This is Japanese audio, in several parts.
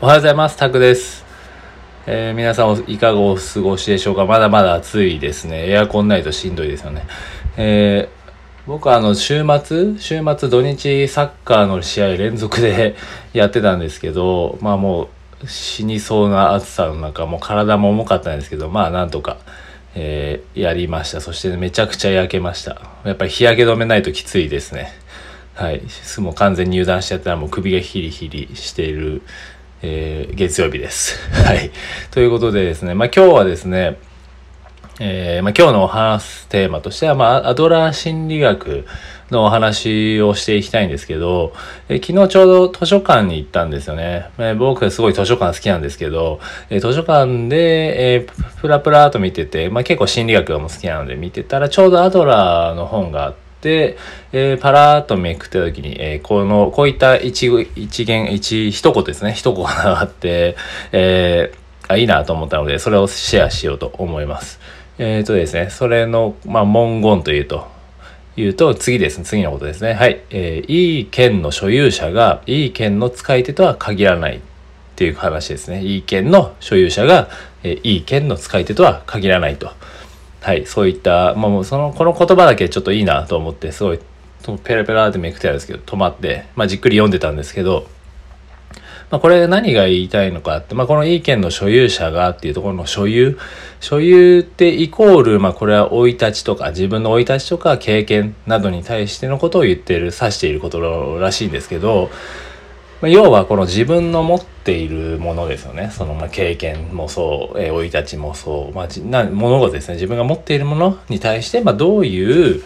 おはようございます。タクです。えー、皆さんいかがお過ごしでしょうか？まだまだ暑いですね。エアコンないとしんどいですよね。えー、僕はあの、週末週末土日サッカーの試合連続で やってたんですけど、まあもう死にそうな暑さの中、もう体も重かったんですけど、まあなんとか、えー、やりました。そして、めちゃくちゃ焼けました。やっぱり日焼け止めないときついですね。はい。もう完全に油断しちゃったらもう首がヒリヒリしているえー、月曜日です。はい。ということでですね、まあ今日はですね、えー、まあ今日のお話すテーマとしては、まあアドラー心理学のお話をしていきたいんですけど、え、昨日ちょうど図書館に行ったんですよね。え、僕はすごい図書館好きなんですけど、え、図書館で、えー、プラプラと見てて、まあ結構心理学がも好きなので見てたら、ちょうどアドラーの本があって、えー、パラーとめくった時に、えー、この、こういった一一元、一、一言ですね、一言があって、えー、あ、いいなと思ったので、それをシェアしようと思います。えっ、ー、とですね、それの、まあ、文言というと、言うと、次ですね、次のことですね。はい。えー、いい剣の所有者が、いい剣の使い手とは限らないっていう話ですね。いい剣の所有者が、えー、いい剣の使い手とは限らないと。はい、そういった、まあ、もうその、この言葉だけちょっといいなと思って、すごい、ペラペラってめくってたんですけど、止まって、まあ、じっくり読んでたんですけど、まあ、これ何が言いたいのかって、まあ、このいい権の所有者がっていうところの所有、所有ってイコール、まあ、これは生い立ちとか、自分の生い立ちとか経験などに対してのことを言ってる、指していることらしいんですけど、まあ要はこの自分の持ってているものですよね。そのまあ経験もそう、え生い立ちもそう、まあ、な物事ですね。自分が持っているものに対して、まあ、どういう、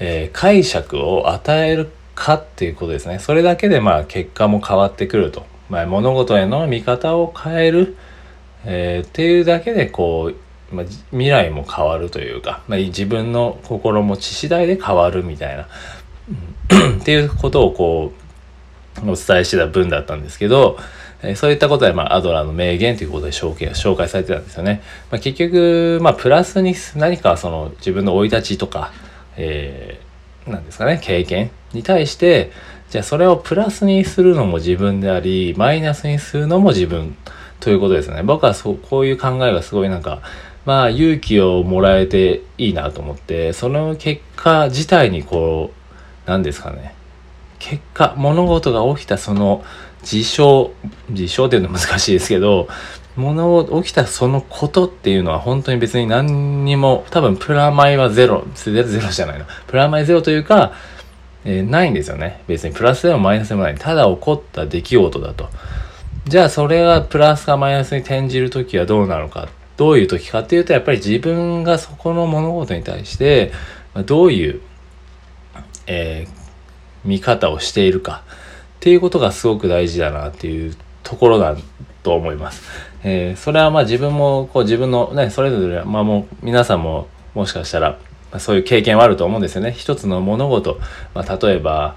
えー、解釈を与えるかっていうことですね。それだけでまあ結果も変わってくると。まあ、物事への見方を変える、えー、っていうだけでこう、まあ、未来も変わるというか、まあ、自分の心持ち次第で変わるみたいな、っていうことをこうお伝えしてた文だったんですけど、えそういったことで、まあ、アドラーの名言ということで紹介紹介されてたんですよね。まあ、結局、まあ、プラスに何かその自分の生い立ちとか、えー、なんですかね、経験に対して、じゃあそれをプラスにするのも自分であり、マイナスにするのも自分ということですね。僕はそう、こういう考えがすごいなんか、まあ勇気をもらえていいなと思って、その結果自体にこう、なんですかね、結果、物事が起きたその事象、事象っていうのは難しいですけど、物を起きたそのことっていうのは本当に別に何にも、多分プラマイはゼロ、ゼロじゃないの。プラマイゼロというか、えー、ないんですよね。別にプラスでもマイナスでもない。ただ起こった出来事だと。じゃあそれがプラスかマイナスに転じるときはどうなのか。どういう時かっていうと、やっぱり自分がそこの物事に対して、どういう、えー見方をしているかっていうことがすごく大事だなっていうところだと思います。えー、それはまあ自分もこう自分のね、それぞれ、まあもう皆さんももしかしたらそういう経験はあると思うんですよね。一つの物事、まあ、例えば、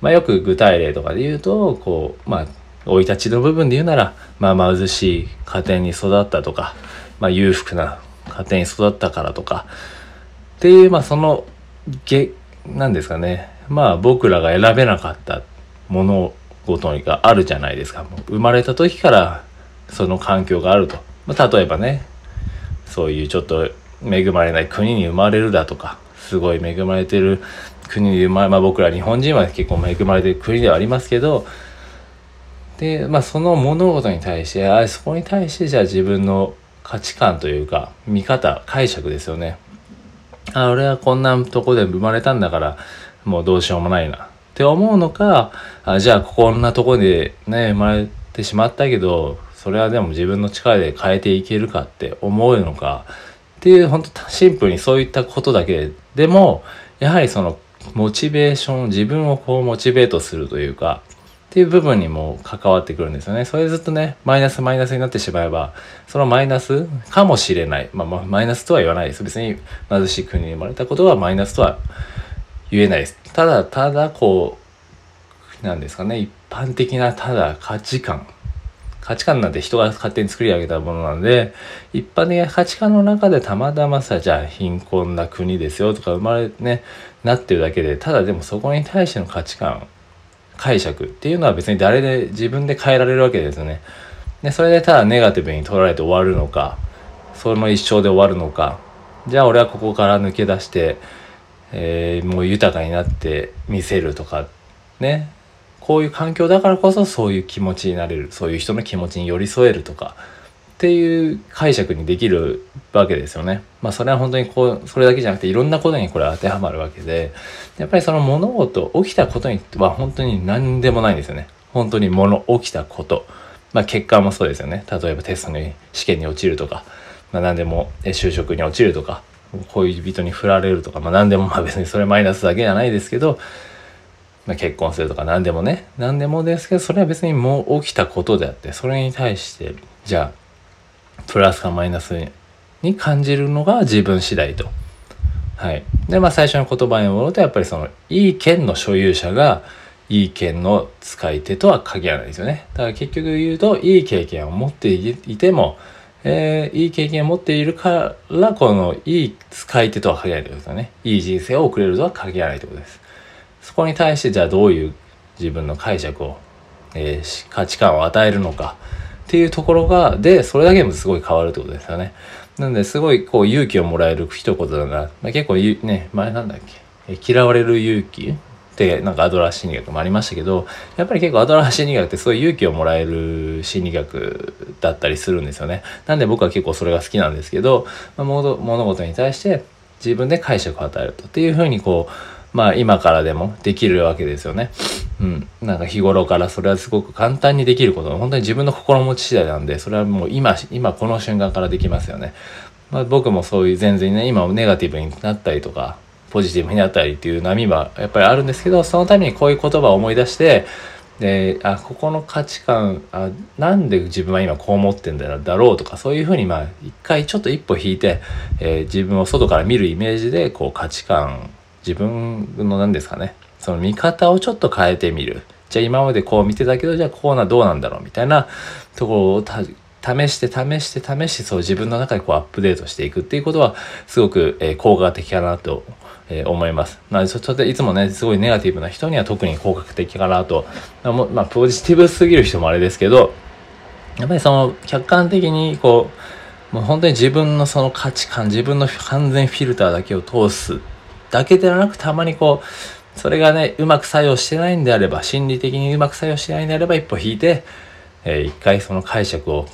まあ、よく具体例とかで言うと、こう、まあ、生い立ちの部分で言うなら、まあ、貧しい家庭に育ったとか、まあ、裕福な家庭に育ったからとか、っていう、まあ、その、げ、なんですかね。まあ僕らが選べなかった物事があるじゃないですか。生まれた時からその環境があると。まあ、例えばね、そういうちょっと恵まれない国に生まれるだとか、すごい恵まれてる国に生まれ、まあ僕ら日本人は結構恵まれてる国ではありますけど、で、まあその物事に対して、あそこに対してじゃあ自分の価値観というか、見方、解釈ですよね。あ、俺はこんなとこで生まれたんだから、もうどうしようもないなって思うのか、あじゃあこんなとこでね、生まれてしまったけど、それはでも自分の力で変えていけるかって思うのか、っていう本当シンプルにそういったことだけでも、やはりそのモチベーション、自分をこうモチベートするというか、っていう部分にも関わってくるんですよね。それずっとね、マイナスマイナスになってしまえば、そのマイナスかもしれない。まあ、まあ、マイナスとは言わないです。別に貧しい国に生まれたことはマイナスとは言えないです。ただただこう、なんですかね、一般的なただ価値観。価値観なんて人が勝手に作り上げたものなので、一般的な価値観の中でたまたまさ、じゃあ貧困な国ですよとか生まれね、なってるだけで、ただでもそこに対しての価値観、解釈っていうのは別に誰で自分で変えられるわけですよね。で、それでただネガティブに捉えて終わるのか、それも一生で終わるのか、じゃあ俺はここから抜け出して、えー、もう豊かになって見せるとか、ね。こういう環境だからこそそういう気持ちになれる。そういう人の気持ちに寄り添えるとか、っていう解釈にできるわけですよね。まあそれは本当にこう、それだけじゃなくていろんなことにこれ当てはまるわけで、やっぱりその物事、起きたことには本当に何でもないんですよね。本当に物、起きたこと。まあ結果もそうですよね。例えばテストに、試験に落ちるとか、まあ何でも就職に落ちるとか、恋人に振られるとか、まあ何でもまあ別にそれマイナスだけじゃないですけど、まあ、結婚するとか何でもね、何でもですけど、それは別にもう起きたことであって、それに対して、じゃあ、プラスかマイナスに感じるのが自分次第と。はい。で、まあ最初の言葉に戻ると、やっぱりその、いい剣の所有者が、いい剣の使い手とは限らないですよね。だから結局言うと、いい経験を持っていても、えー、いい経験を持っているから、このいい使い手とは限らないということですよね。いい人生を送れるとは限らないということです。そこに対してじゃあどういう自分の解釈を、えー、価値観を与えるのか。っていうところが、で、それだけでもすごい変わるってことですよね。なんで、すごいこう勇気をもらえる一言だな。まあ、結構ね、前なんだっけ、嫌われる勇気？ってなんかアドラー心理学もありましたけど、やっぱり結構アドラー心理学ってそういう勇気をもらえる心理学だったりするんですよね。なんで僕は結構それが好きなんですけど、まあ、物事に対して自分で解釈を与えると。っていうふうにこう、まあ今からでもできるわけですよね。うん。なんか日頃からそれはすごく簡単にできること。本当に自分の心持ち次第なんで、それはもう今、今この瞬間からできますよね。まあ僕もそういう全然ね、今ネガティブになったりとか、ポジティブになったりっていう波はやっぱりあるんですけど、そのためにこういう言葉を思い出して、で、あ、ここの価値観、あ、なんで自分は今こう思ってんだろうとか、そういうふうにまあ、一回ちょっと一歩引いて、えー、自分を外から見るイメージで、こう価値観自分の何ですかねその見方をちょっと変えてみる。じゃあ今までこう見てたけどじゃあこうなどうなんだろうみたいなところを試して試して試してそう自分の中でこうアップデートしていくっていうことはすごく、えー、効果的かなと、えー、思います。なのでちょっといつもねすごいネガティブな人には特に効果的かなとまあポジティブすぎる人もあれですけどやっぱりその客観的にこうもう本当に自分のその価値観自分の完全フィルターだけを通すだけではなくたまにこう、それがね、うまく作用してないんであれば、心理的にうまく作用してないんであれば、一歩引いて、えー、一回その解釈を、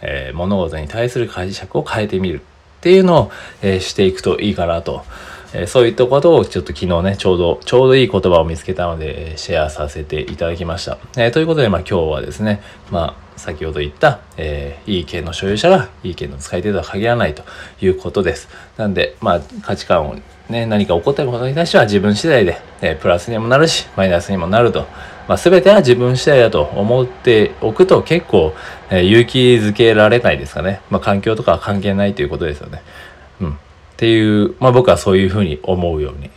えー、物事に対する解釈を変えてみるっていうのを、えー、していくといいかなと。えそういったことをちょっと昨日ね、ちょうど、ちょうどいい言葉を見つけたので、えシェアさせていただきました。えということで、まあ今日はですね、まあ先ほど言った、えー、いい剣の所有者がいい剣の使い手とは限らないということです。なんで、まあ価値観をね、何か起こってることに対しては自分次第で、え、プラスにもなるし、マイナスにもなると。まあ、全ては自分次第だと思っておくと結構、え、勇気づけられないですかね。まあ、環境とかは関係ないということですよね。っていう、まあ、僕はそういうふうに思うように。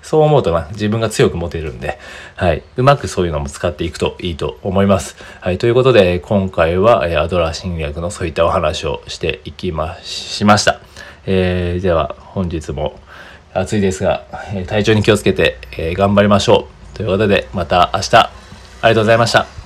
そう思うとな、自分が強く持てるんで、はい。うまくそういうのも使っていくといいと思います。はい。ということで、今回は、え、アドラー心理学のそういったお話をしていきま、しました。えー、では、本日も、暑いですが、え体調に気をつけて、え頑張りましょう。ということで、また明日、ありがとうございました。